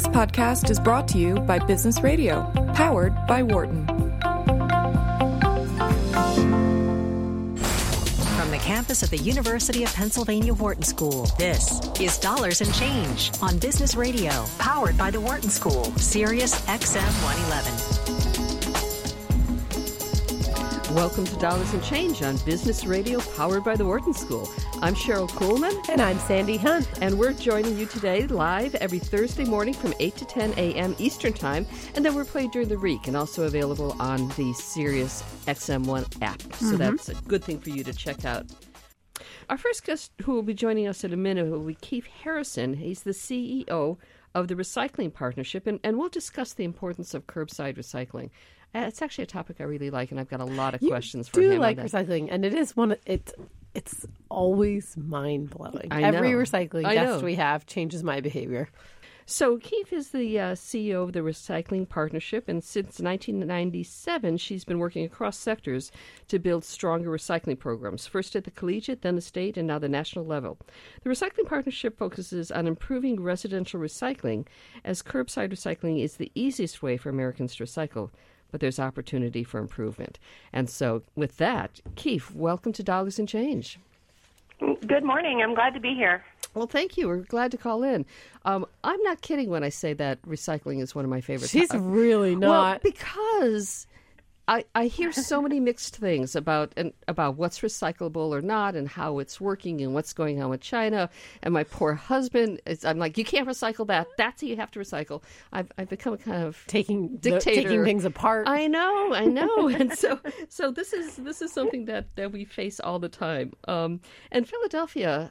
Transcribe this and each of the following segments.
This podcast is brought to you by Business Radio, powered by Wharton. From the campus of the University of Pennsylvania Wharton School, this is Dollars and Change on Business Radio, powered by the Wharton School, Sirius XM 111. Welcome to Dollars and Change on Business Radio, powered by the Wharton School. I'm Cheryl Kuhlman. And I'm Sandy Hunt. And we're joining you today live every Thursday morning from 8 to 10 a.m. Eastern Time. And then we're played during the week and also available on the Sirius XM1 app. So mm-hmm. that's a good thing for you to check out. Our first guest who will be joining us in a minute will be Keefe Harrison. He's the CEO of the Recycling Partnership, and, and we'll discuss the importance of curbside recycling. Uh, it's actually a topic I really like, and I've got a lot of you questions for him. do like recycling, and it is one. It's it's always mind blowing. Every recycling I guest know. we have changes my behavior. So Keefe is the uh, CEO of the Recycling Partnership, and since 1997, she's been working across sectors to build stronger recycling programs, first at the collegiate, then the state, and now the national level. The Recycling Partnership focuses on improving residential recycling, as curbside recycling is the easiest way for Americans to recycle but there's opportunity for improvement. And so, with that, Keefe, welcome to Dollars and Change. Good morning. I'm glad to be here. Well, thank you. We're glad to call in. Um, I'm not kidding when I say that recycling is one of my favorite. She's to- really not. Well, because I, I hear so many mixed things about and about what's recyclable or not and how it's working and what's going on with China. And my poor husband, is, I'm like, you can't recycle that. That's what you have to recycle. I've, I've become a kind of taking dictator, the, taking things apart. I know, I know. and so so this is this is something that that we face all the time. Um, and Philadelphia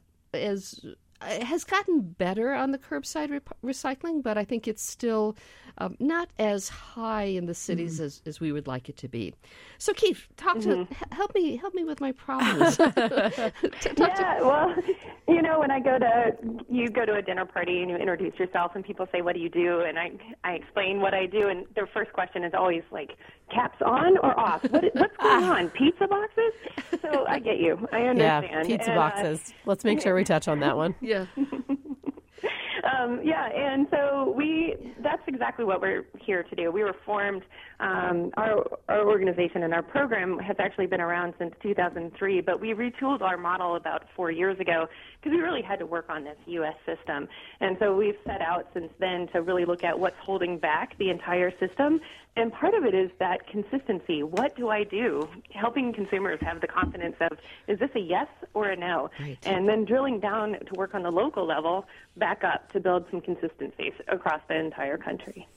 is has gotten better on the curbside re- recycling, but I think it's still um, not as high in the cities mm-hmm. as, as we would like it to be. So, Keefe, talk mm-hmm. to help me help me with my problems. yeah, to... well, you know, when I go to you go to a dinner party and you introduce yourself, and people say, "What do you do?" and I I explain what I do, and their first question is always like, "Caps on or off? What, what's going on? Pizza boxes?" So I get you. I understand. Yeah, pizza and, uh, boxes. Uh, Let's make sure we touch on that one. Yeah. Um, yeah, and so we that's exactly what we're here to do. We were formed, um, our, our organization and our program has actually been around since 2003, but we retooled our model about four years ago because we really had to work on this U.S. system. And so we've set out since then to really look at what's holding back the entire system. And part of it is that consistency. What do I do? Helping consumers have the confidence of, is this a yes or a no? Right. And then drilling down to work on the local level back up to build some consistency across the entire country.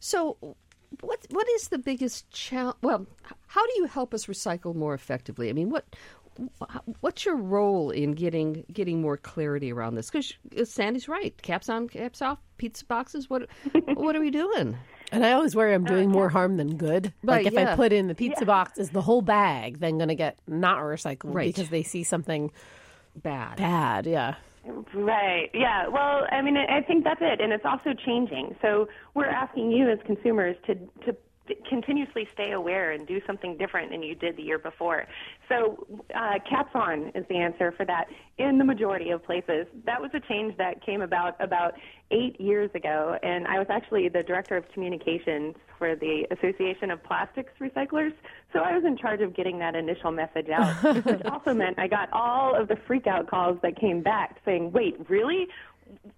So, what what is the biggest challenge? Well, how do you help us recycle more effectively? I mean, what what's your role in getting getting more clarity around this? Because Sandy's right, caps on, caps off, pizza boxes. What what are we doing? And I always worry I'm uh, doing more harm than good. Right, like if yeah. I put in the pizza yeah. box is the whole bag, then going to get not recycled right. because they see something bad. Bad, yeah. Right. Yeah. Well, I mean, I think that's it, and it's also changing. So we're asking you as consumers to to continuously stay aware and do something different than you did the year before. So, uh, caps on is the answer for that in the majority of places. That was a change that came about about eight years ago, and I was actually the director of communications for the Association of Plastics Recyclers. So I was in charge of getting that initial message out, which also meant I got all of the freakout calls that came back saying, "Wait, really?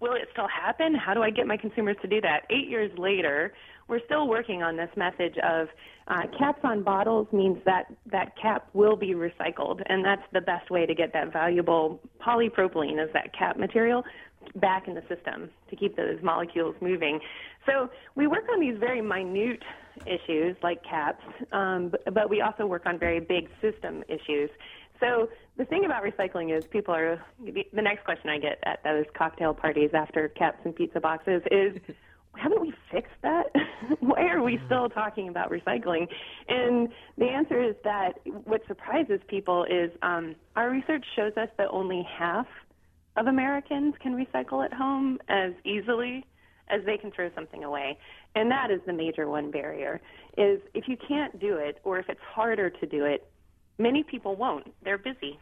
Will it still happen? How do I get my consumers to do that?" Eight years later we're still working on this message of uh, caps on bottles means that that cap will be recycled, and that's the best way to get that valuable polypropylene as that cap material back in the system to keep those molecules moving. So we work on these very minute issues like caps, um, but, but we also work on very big system issues. So the thing about recycling is people are the next question I get at those cocktail parties after caps and pizza boxes is haven't we fixed that? Why are we still talking about recycling? And the answer is that what surprises people is um, our research shows us that only half of Americans can recycle at home as easily as they can throw something away. And that is the major one barrier is if you can't do it or if it's harder to do it, many people won't. They're busy.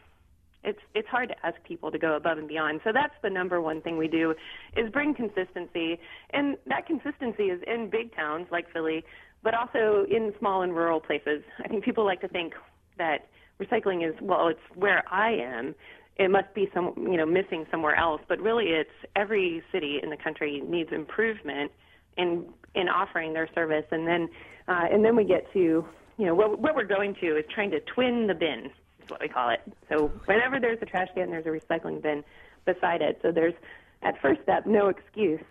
It's it's hard to ask people to go above and beyond. So that's the number one thing we do is bring consistency, and that consistency is in big towns like Philly, but also in small and rural places. I think people like to think that recycling is well, it's where I am. It must be some you know missing somewhere else, but really it's every city in the country needs improvement in in offering their service, and then uh, and then we get to you know what, what we're going to is trying to twin the bin is what we call it. So whenever there's a trash can, there's a recycling bin beside it. So there's, at first step, no excuse.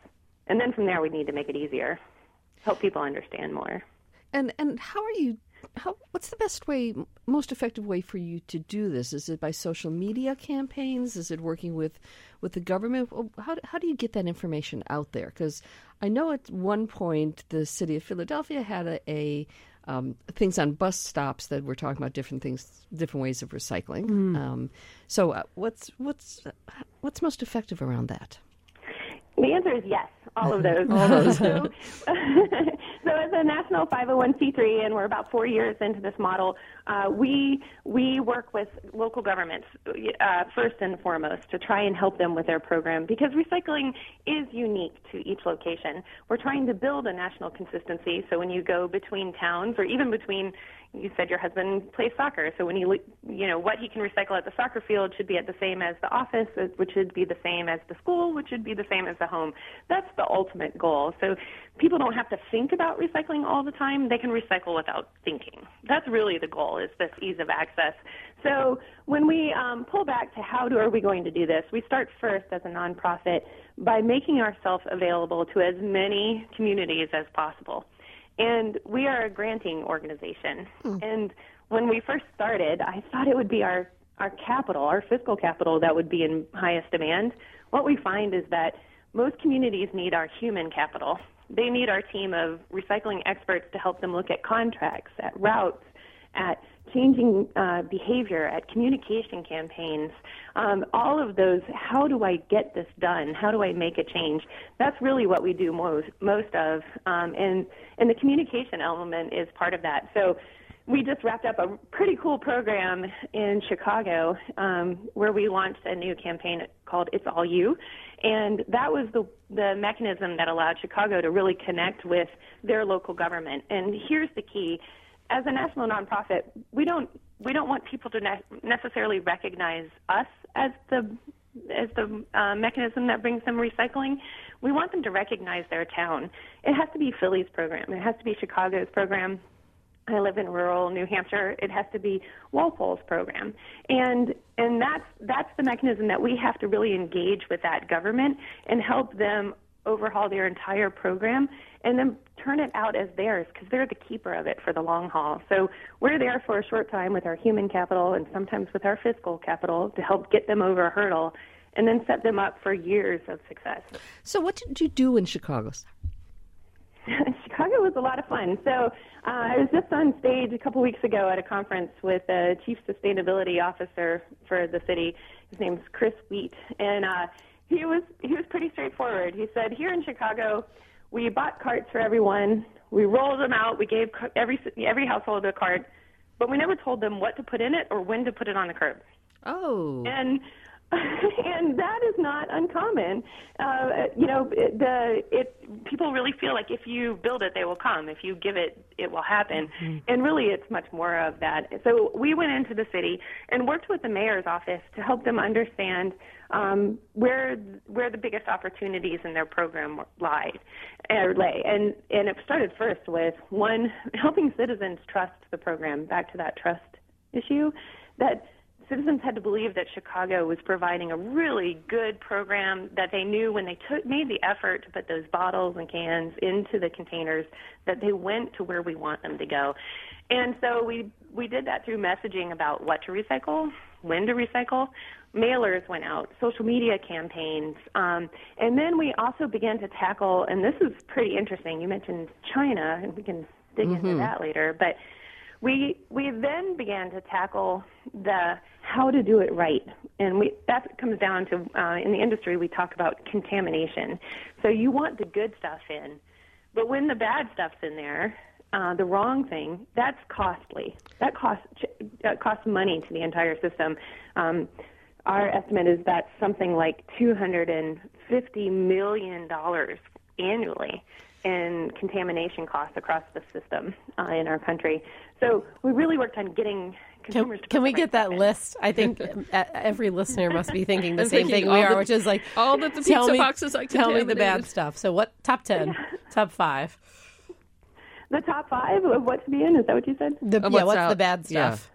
And then from there, we need to make it easier, help people understand more. And and how are you? How what's the best way, most effective way for you to do this? Is it by social media campaigns? Is it working with with the government? How how do you get that information out there? Because I know at one point the city of Philadelphia had a, a um, things on bus stops that we're talking about different things, different ways of recycling. Mm. Um, so, uh, what's what's what's most effective around that? The answer is yes, all of those. all those. so, so, as a national 501c3, and we're about four years into this model, uh, we we work with local governments uh, first and foremost to try and help them with their program because recycling is unique to each location. We're trying to build a national consistency. So when you go between towns, or even between you said your husband plays soccer, so when you you know what he can recycle at the soccer field should be at the same as the office, which should be the same as the school, which should be the same as the home. That's the ultimate goal. So people don't have to think about recycling all the time; they can recycle without thinking. That's really the goal: is this ease of access. So when we um, pull back to how do, are we going to do this, we start first as a nonprofit by making ourselves available to as many communities as possible. And we are a granting organization. Mm. And when we first started, I thought it would be our, our capital, our fiscal capital, that would be in highest demand. What we find is that most communities need our human capital. They need our team of recycling experts to help them look at contracts, at routes, at changing uh, behavior, at communication campaigns, um, all of those. How do I get this done? How do I make a change? That's really what we do most most of, um, and and the communication element is part of that. So. We just wrapped up a pretty cool program in Chicago um, where we launched a new campaign called "It's All You," and that was the the mechanism that allowed Chicago to really connect with their local government. And here's the key: as a national nonprofit, we don't we don't want people to ne- necessarily recognize us as the as the uh, mechanism that brings them recycling. We want them to recognize their town. It has to be Philly's program. It has to be Chicago's program. I live in rural New Hampshire. It has to be Walpole's program, and and that's that's the mechanism that we have to really engage with that government and help them overhaul their entire program and then turn it out as theirs because they're the keeper of it for the long haul. So we're there for a short time with our human capital and sometimes with our fiscal capital to help get them over a hurdle and then set them up for years of success. So what did you do in Chicago? Chicago was a lot of fun. So uh, I was just on stage a couple weeks ago at a conference with a chief sustainability officer for the city. His name's Chris Wheat, and uh, he was he was pretty straightforward. He said, "Here in Chicago, we bought carts for everyone. We rolled them out. We gave every every household a cart, but we never told them what to put in it or when to put it on the curb. Oh. And and that is not uncommon. Uh, you know, it, the it people really feel like if you build it, they will come. If you give it, it will happen. Mm-hmm. And really, it's much more of that. So we went into the city and worked with the mayor's office to help them understand um, where where the biggest opportunities in their program lie or lay. And and it started first with one helping citizens trust the program. Back to that trust issue, that citizens had to believe that Chicago was providing a really good program that they knew when they took made the effort to put those bottles and cans into the containers that they went to where we want them to go. And so we we did that through messaging about what to recycle, when to recycle. Mailers went out, social media campaigns, um, and then we also began to tackle. And this is pretty interesting. You mentioned China, and we can dig mm-hmm. into that later. But we we then began to tackle the how to do it right, and we that comes down to uh, in the industry we talk about contamination. So you want the good stuff in, but when the bad stuff's in there, uh, the wrong thing, that's costly. That costs uh, costs money to the entire system. Um, our estimate is that something like $250 million annually in contamination costs across the system uh, in our country. So we really worked on getting consumers can, can we get that list? I think every listener must be thinking the same thinking thing we are, the, which is like all that the pizza me, boxes like. Tell me the bad stuff. So what? Top ten, top five. The top five of what to be in? Is that what you said? The, yeah, what's out? the bad stuff?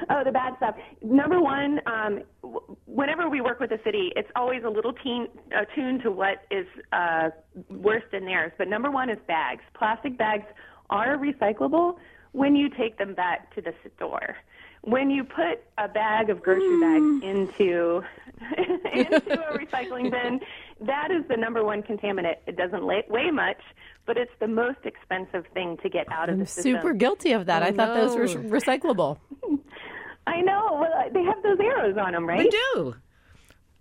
Oh, the bad stuff. Number one, um, whenever we work with a city, it's always a little teen, uh, tuned to what is uh, worse than theirs. But number one is bags. Plastic bags are recyclable when you take them back to the store. When you put a bag of grocery mm. bags into into a recycling bin, that is the number one contaminant. It doesn't weigh much, but it's the most expensive thing to get out of I'm the system. super guilty of that. Oh, I thought no. those were recyclable. I know. Well, they have those arrows on them, right? They do.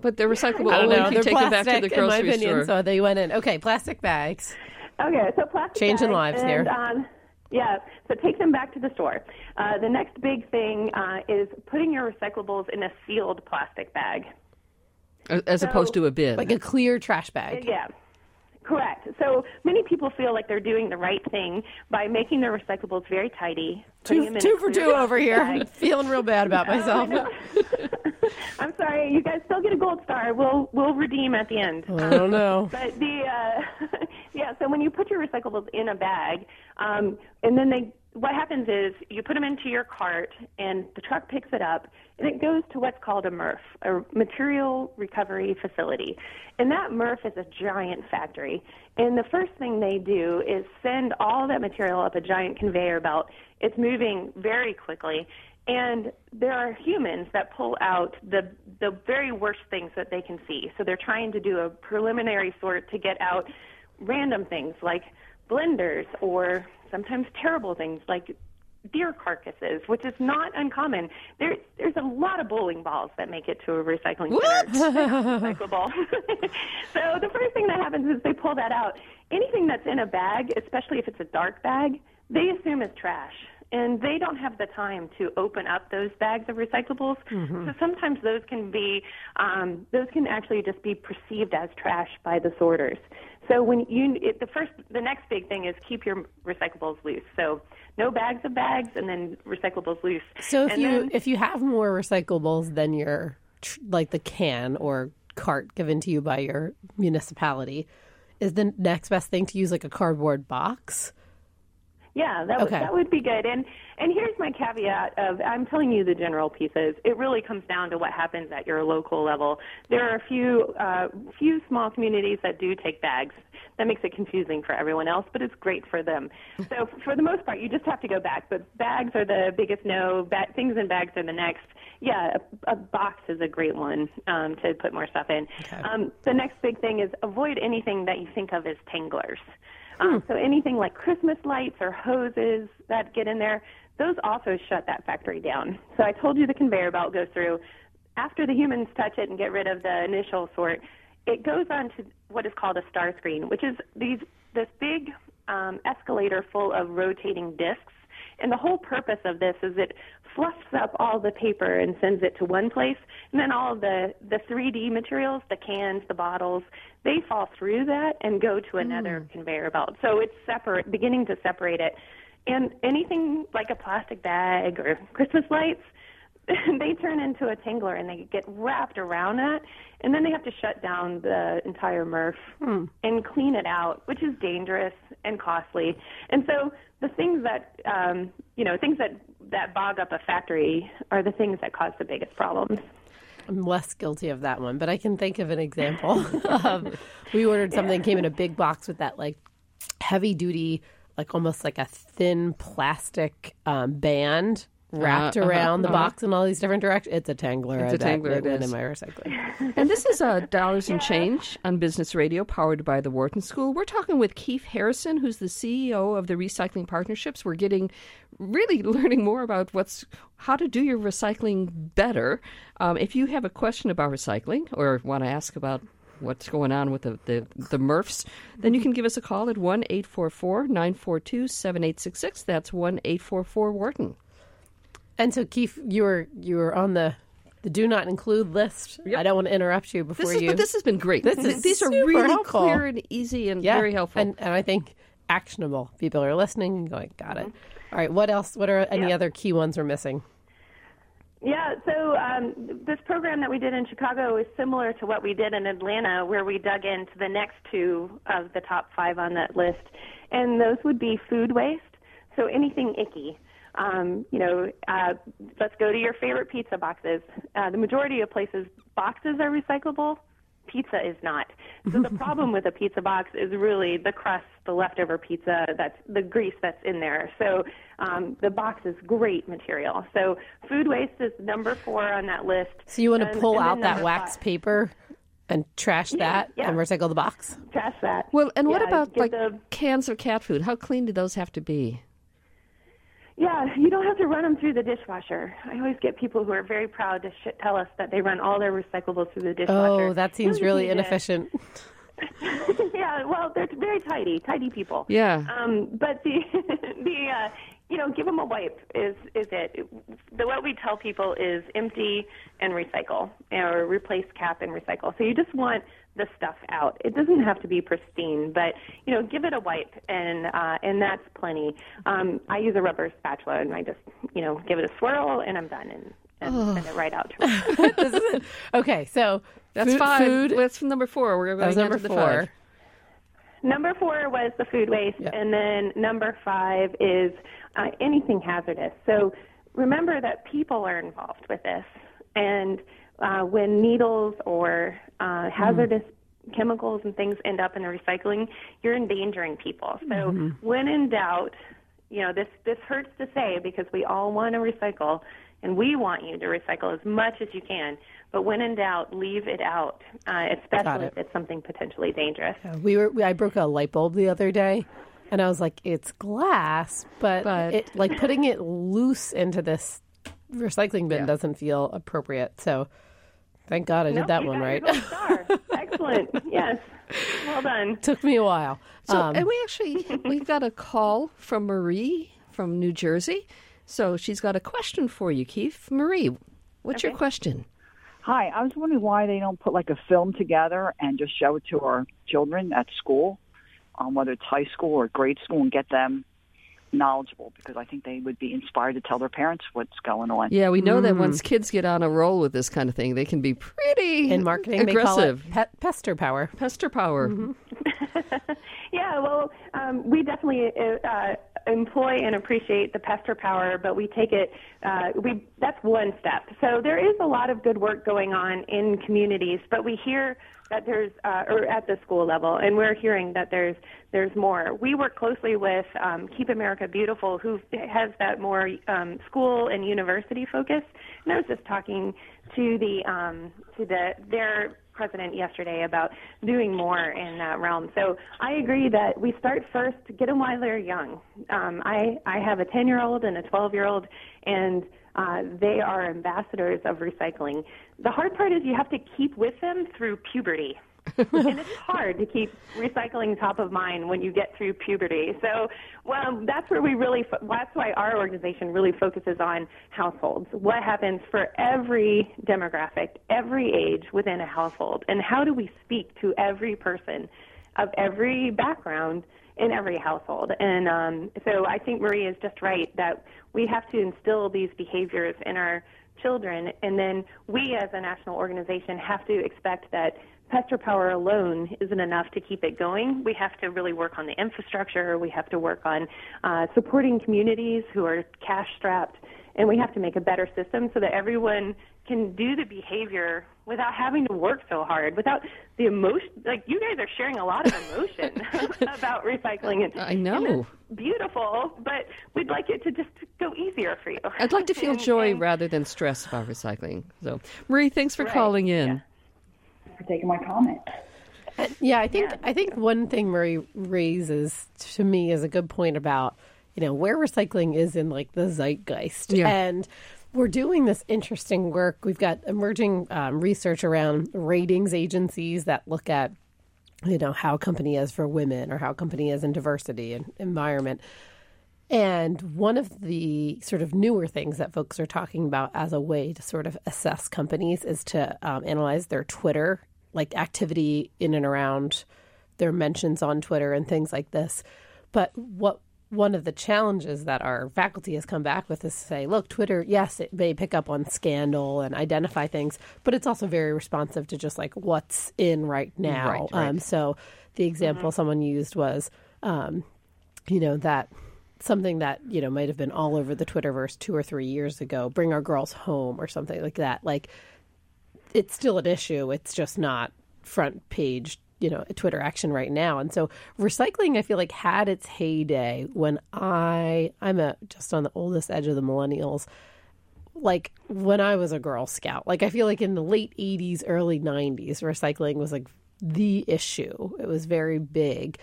But they're recyclable only if you take them back to the grocery in my opinion, store. So they went in. Okay, plastic bags. Okay, so plastic changing bags lives and, here. Um, yeah, so take them back to the store. Uh, the next big thing uh, is putting your recyclables in a sealed plastic bag. As so, opposed to a bin. Like a clear trash bag. Yeah. Correct. So many people feel like they're doing the right thing by making their recyclables very tidy. Two, two for two over here. I'm feeling real bad about myself. I'm sorry. You guys still get a gold star. We'll we'll redeem at the end. I don't know. but the uh, yeah. So when you put your recyclables in a bag, um, and then they what happens is you put them into your cart and the truck picks it up and it goes to what's called a MRF, a material recovery facility. And that MRF is a giant factory. And the first thing they do is send all that material up a giant conveyor belt. It's moving very quickly. And there are humans that pull out the the very worst things that they can see. So they're trying to do a preliminary sort to get out random things like blenders or sometimes terrible things like deer carcasses, which is not uncommon. There, there's a lot of bowling balls that make it to a recycling what? center. Recyclable. so the first thing that happens is they pull that out. Anything that's in a bag, especially if it's a dark bag, they assume is trash. And they don't have the time to open up those bags of recyclables. Mm-hmm. So sometimes those can be, um, those can actually just be perceived as trash by the sorters. So when you it, the first the next big thing is keep your recyclables loose. So no bags of bags and then recyclables loose. So if and you then, if you have more recyclables than your like the can or cart given to you by your municipality, is the next best thing to use like a cardboard box? Yeah, that would, that would be good. And and here's my caveat of I'm telling you the general pieces. It really comes down to what happens at your local level. There are a few uh, few small communities that do take bags. That makes it confusing for everyone else, but it's great for them. So for the most part, you just have to go back. But bags are the biggest no. Ba- things in bags are the next. Yeah, a, a box is a great one um, to put more stuff in. Okay. Um, the next big thing is avoid anything that you think of as tanglers. Um, so anything like Christmas lights or hoses that get in there, those also shut that factory down. So I told you the conveyor belt goes through. After the humans touch it and get rid of the initial sort, it goes on to what is called a star screen, which is these this big um, escalator full of rotating discs. And the whole purpose of this is it fluffs up all the paper and sends it to one place, and then all the the 3D materials, the cans, the bottles, they fall through that and go to another mm. conveyor belt. So it's separate, beginning to separate it. And anything like a plastic bag or Christmas lights, they turn into a tangler and they get wrapped around that, and then they have to shut down the entire MRF hmm. and clean it out, which is dangerous and costly. And so the things that um, you know, things that that bog up a factory are the things that cause the biggest problems. I'm less guilty of that one, but I can think of an example. um, we ordered something, came in a big box with that like heavy duty, like almost like a thin plastic um, band wrapped uh, around uh-huh, the uh-huh. box in all these different directions. It's a tangler. It's a tangler. It, it in my recycling. and this is uh, Dollars and Change on Business Radio, powered by the Wharton School. We're talking with Keefe Harrison, who's the CEO of the Recycling Partnerships. We're getting really learning more about what's how to do your recycling better. Um, if you have a question about recycling or want to ask about what's going on with the, the, the MRFs, then you can give us a call at 1 844 942 7866. That's 1 844 Wharton. And so, Keefe, you were you were on the the do not include list. I don't want to interrupt you before This is, you. but this has been great. This is These are really helpful. clear and easy and yeah, very helpful. and, and I think actionable. People are listening and going, got it. Mm-hmm. All right, what else? What are any Yeah. other key ones we're missing? Yeah, so um, this program that we did in Chicago is similar to what we did in Atlanta, where we dug into the next two of the top five on that list, and those would be food waste. So anything icky. Um, you know, uh, let's go to your favorite pizza boxes. Uh, the majority of places, boxes are recyclable. Pizza is not. So the problem with a pizza box is really the crust, the leftover pizza, that's the grease that's in there. So um, the box is great material. So food waste is number four on that list. So you want to And- pull and then out that wax five, paper and trash that yeah. and recycle the box? Trash that. well, and what about like the- cans of cat food? How clean do those have to be? Yeah, you don't have to run them through the dishwasher. I always get people who are very proud to sh- tell us that they run all their recyclables through the dishwasher. Oh, that seems really inefficient. yeah, well, they're very tidy, tidy people. Yeah. Um, but the the uh, you know, give them a wipe is is it. The what we tell people is empty and recycle, or replace cap and recycle. So you just want the stuff out. It doesn't have to be pristine, but you know, give it a wipe, and uh, and that's plenty. Um, I use a rubber spatula, and I just you know give it a swirl, and I'm done, and, and send it right out to Okay, so That's food, five. Food, That's from number four. We're going that was number to the four. five. Number four was the food waste, Yeah. and then number five is uh, anything hazardous. So remember that people are involved with this, and uh, when needles or uh, hazardous chemicals and things end up in the recycling, you're endangering people. So when in doubt, you know this this hurts to say because we all want to recycle, and we want you to recycle as much as you can. But when in doubt, leave it out, uh, especially it. if it's something potentially dangerous. Yeah, We were. we- I broke a light bulb the other day, and I was like, "It's glass," but, But- it, like putting it loose into this recycling bin Yeah. doesn't feel appropriate. So, thank God I did Nope, that one right. Excellent. Yes. Well done. Took me a while. So, Um, and we actually we got a call from Marie from New Jersey. So she's got a question for you, Keefe. Marie, what's your question? Hi, I was wondering why they don't put like a film together and just show it to our children at school, um, whether it's high school or grade school, and get them knowledgeable because I think they would be inspired to tell their parents what's going on. Yeah, we know that once kids get on a roll with this kind of thing, they can be pretty in marketing, aggressive. they call it pe- pester power. Pester power. Yeah, well, um, we definitely uh, employ and appreciate the pester power, but we take it. Uh, we that's one step. So there is a lot of good work going on in communities, but we hear that there's uh, or at the school level, and we're hearing that there's there's more. We work closely with um, Keep America Beautiful, who has that more um, school and university focus. And I was just talking to the um, to the their president yesterday about doing more in that realm. So I agree that we start first get them while they're young. Um, I I have a 10 year old and a 12 year old, and uh, they are ambassadors of recycling. The hard part is you have to keep with them through puberty. and it's hard to keep recycling top of mind when you get through puberty. So, well, that's where we really, fo- that's why our organization really focuses on households. What happens for every demographic, every age within a household, and how do we speak to every person of every background in every household? And um, so I think Marie is just right that we have to instill these behaviors in our children, and then we as a national organization have to expect that pester power alone isn't enough to keep it going. We have to really work on the infrastructure. We have to work on uh, supporting communities who are cash strapped, and we have to make a better system so that everyone can do the behavior without having to work so hard, without the emotion. Like you guys are sharing a lot of emotion about recycling, and I know. and it's beautiful, but we'd like it to just go easier for you. I'd like to feel And- joy and- rather than stress about recycling. So, Marie, thanks for Right, calling in. yeah. For taking my comment. Uh, yeah, I think I think one thing Marie raises to me is a good point about you know where recycling is in like the zeitgeist, Yeah. and we're doing this interesting work. We've got emerging um, research around ratings agencies that look at you know how a company is for women or how a company is in diversity and environment. And one of the sort of newer things that folks are talking about as a way to sort of assess companies is to um, analyze their Twitter, like activity in and around their mentions on Twitter and things like this. But what one of the challenges that our faculty has come back with is to say, look, Twitter, yes, it may pick up on scandal and identify things, but it's also very responsive to just like what's in right now. Right, right. Um, so the example someone used was, um, you know, that something that you know might have been all over the Twitterverse two or three years ago, bring our girls home or something like that. Like it's still an issue. It's just not front page, you know, Twitter action right now. And so recycling, I feel like had its heyday when I I'm a just on the oldest edge of the millennials. Like when I was a Girl Scout, like I feel like in the late '80s, early '90s, recycling was like the issue. It was very big.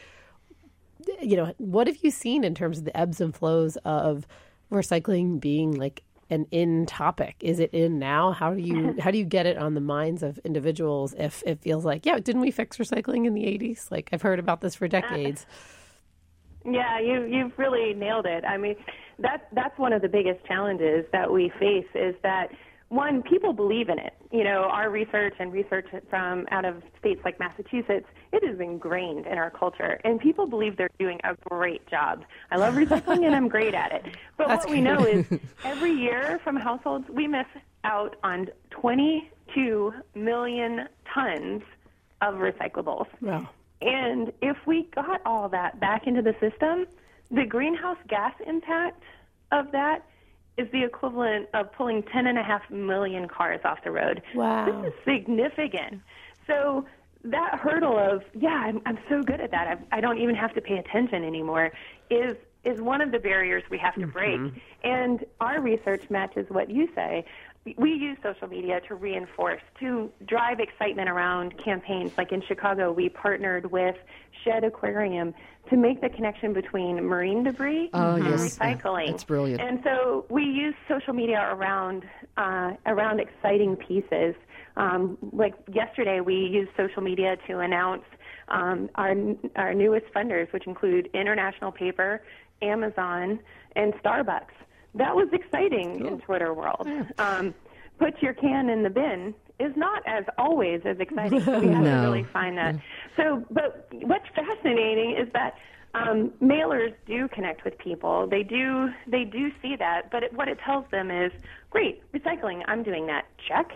You know, what have you seen in terms of the ebbs and flows of recycling being like an in topic? Is it in now? How do you how do you get it on the minds of individuals if it feels like, yeah, didn't we fix recycling in the 80s? Like I've heard about this for uh, decades. Yeah, you you've really nailed it. I mean, that that's one of the biggest challenges that we face is that one, people believe in it. You know, our research and research from out of states like Massachusetts, it is ingrained in our culture, and people believe they're doing a great job. I love recycling, and I'm great at it. But That's what we know is every year from households, we miss out on 22 million tons of recyclables. Wow. And if we got all that back into the system, the greenhouse gas impact of that is the equivalent of pulling 10.5 million cars off the road. Wow. This is significant. So that hurdle of, yeah, I'm, I'm so good at that, I, I don't even have to pay attention anymore, is is one of the barriers we have to break. Mm-hmm. And our research matches what you say. We use social media to reinforce, to drive excitement around campaigns. Like in Chicago, we partnered with Shedd Aquarium to make the connection between marine debris Oh, and yes. Recycling. that's brilliant. And so we use social media around uh, around exciting pieces. Um, like yesterday, we used social media to announce um, our our newest funders, which include International Paper, Amazon, and Starbucks. That was exciting in Twitter world. Um, put your can in the bin is not as always as exciting. So we have No. to really find that. So, but what's fascinating is that um, mailers do connect with people. They do they do see that, but it, what it tells them is, great, recycling. I'm doing that. Check.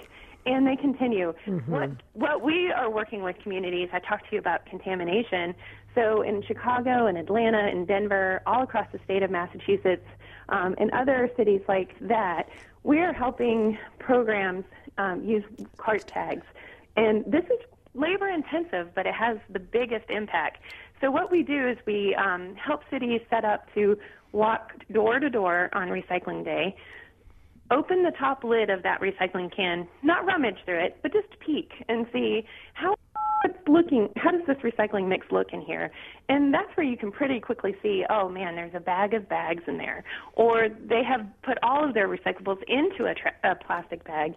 And they continue. What what we are working with communities. I talked to you about contamination. So in Chicago and Atlanta and Denver, all across the state of Massachusetts, um, and other cities like that, we are helping programs um, use cart tags. And this is labor intensive, but it has the biggest impact. So what we do is we um, help cities set up to walk door to door on recycling day, open the top lid of that recycling can, not rummage through it, but just peek and see how it's looking how does this recycling mix look in here? And that's where you can pretty quickly see oh man there's a bag of bags in there. Or they have put all of their recyclables into a, tra- a plastic bag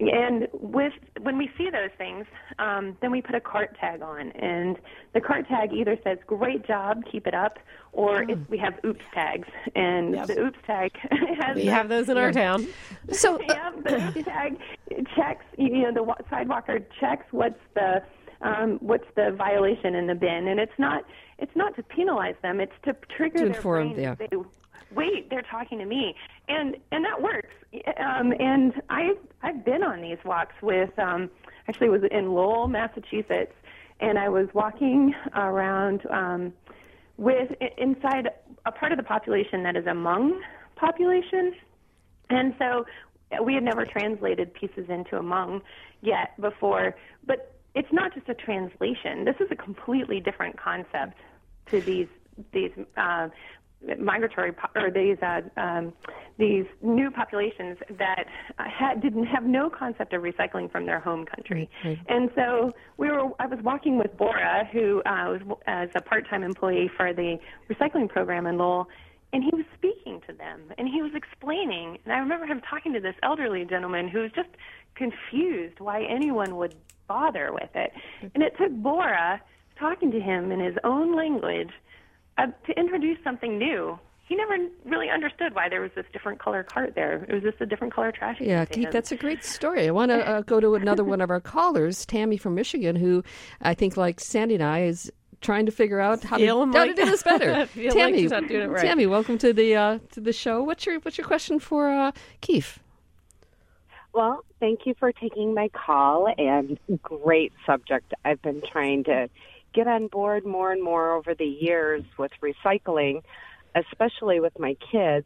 and with when we see those things um, then we put a cart tag on and the cart tag either says great job keep it up or Hmm. it, we have oops tags and the oops tag has We the- have those in our town. So, yeah, the oops tag checks you know the wa- sidewalker checks what's the um, what's the violation in the bin and it's not it's not to penalize them it's to trigger To their inform, brain yeah. They- wait they're talking to me. And and that works. Um, and I've I've been on these walks with um, actually it was in Lowell Massachusetts and I was walking around um, with inside a part of the population that is a Hmong population. And so we had never translated pieces into a Hmong yet before, but it's not just a translation. This is a completely different concept to these these uh, migratory po- or these uh, um, these new populations that had didn't have no concept of recycling from their home country. And so we were. I was walking with Bora, who uh, was as a part-time employee for the recycling program in Lowell, and he was speaking to them and he was explaining and i remember him talking to this elderly gentleman who was just confused why anyone would bother with it and it took bora talking to him in his own language uh, to introduce something new he never really understood why there was this different color cart there. It was just a different color trash. Yeah, Keefe, that's a great story. I want to uh, go to another one of our callers, Tammy from Michigan, who I think, like Sandy and I, is trying to figure out how, to, how to, do this better. Tammy, like right. Tammy, welcome to the uh, to the show. What's your what's your question for uh, Keefe? Well, thank you for taking my call and great subject. I've been trying to get on board more and more over the years with recycling, especially with my kids.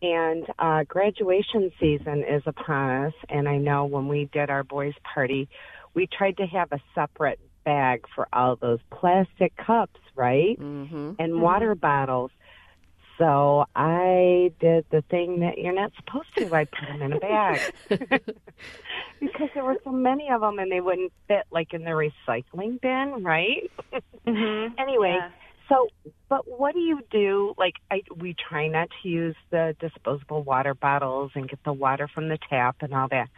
And uh, graduation season is upon us, and I know when we did our boys' party, we tried to have a separate bag for all those plastic cups, right? Mm-hmm. And mm-hmm. water bottles. So I did the thing that you're not supposed to. I put them in a bag because there were so many of them, and they wouldn't fit like in the recycling bin, right? Mm-hmm. anyway, yeah. so but what do you do? Like I, we try not to use the disposable water bottles and get the water from the tap and all that.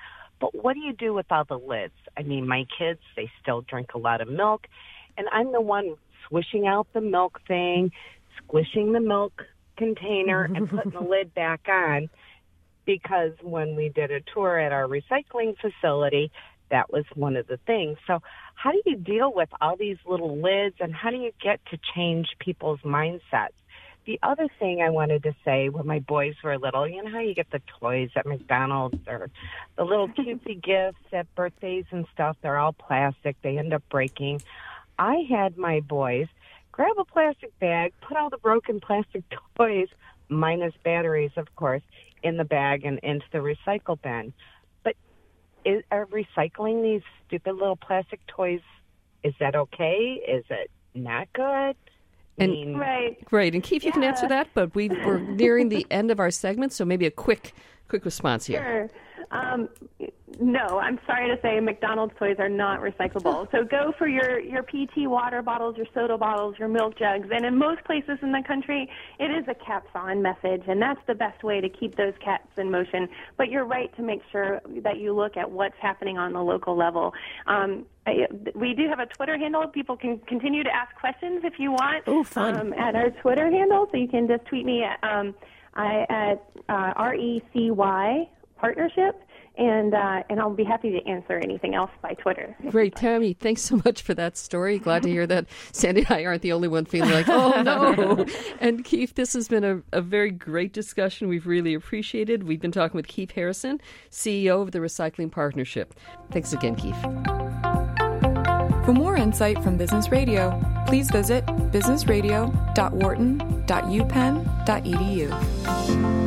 But what do you do with all the lids? I mean, my kids they still drink a lot of milk, and I'm the one swishing out the milk thing, squishing the milk container and putting the lid back on because when we did a tour at our recycling facility, that was one of the things. So, how do you deal with all these little lids and how do you get to change people's mindsets? The other thing I wanted to say when my boys were little, you know how you get the toys at McDonald's or the little cutesy gifts at birthdays and stuff, they're all plastic, they end up breaking. I had my boys grab a plastic bag, put all the broken plastic toys, minus batteries, of course, in the bag and into the recycle bin. But is, are recycling these stupid little plastic toys, is that okay? Is it not good? And, mean, right. Great. And Keefe, you can answer that, but we, we're nearing the end of our segment, so maybe a quick quick response here. Sure. Um, no, I'm sorry to say McDonald's toys are not recyclable. So go for your, your PT water bottles, your soda bottles, your milk jugs. And in most places in the country, it is a caps on message, and that's the best way to keep those caps in motion. But you're right to make sure that you look at what's happening on the local level. Um, I, we do have a Twitter handle. People can continue to ask questions if you want. Oh, fun. Um, at our Twitter handle, so you can just tweet me at, um, I, at uh, R-E-C-Y partnership and uh, and I'll be happy to answer anything else by Twitter. Great, Tammy. Thanks so much for that story. Glad to hear that Sandy and I aren't the only one feeling like, oh no. and Keefe, this has been a, a very great discussion. We've really appreciated. We've been talking with Keefe Harrison, CEO of the Recycling Partnership. Thanks again, Keefe. For more insight from Business Radio, please visit businessradio.wharton.upenn.edu.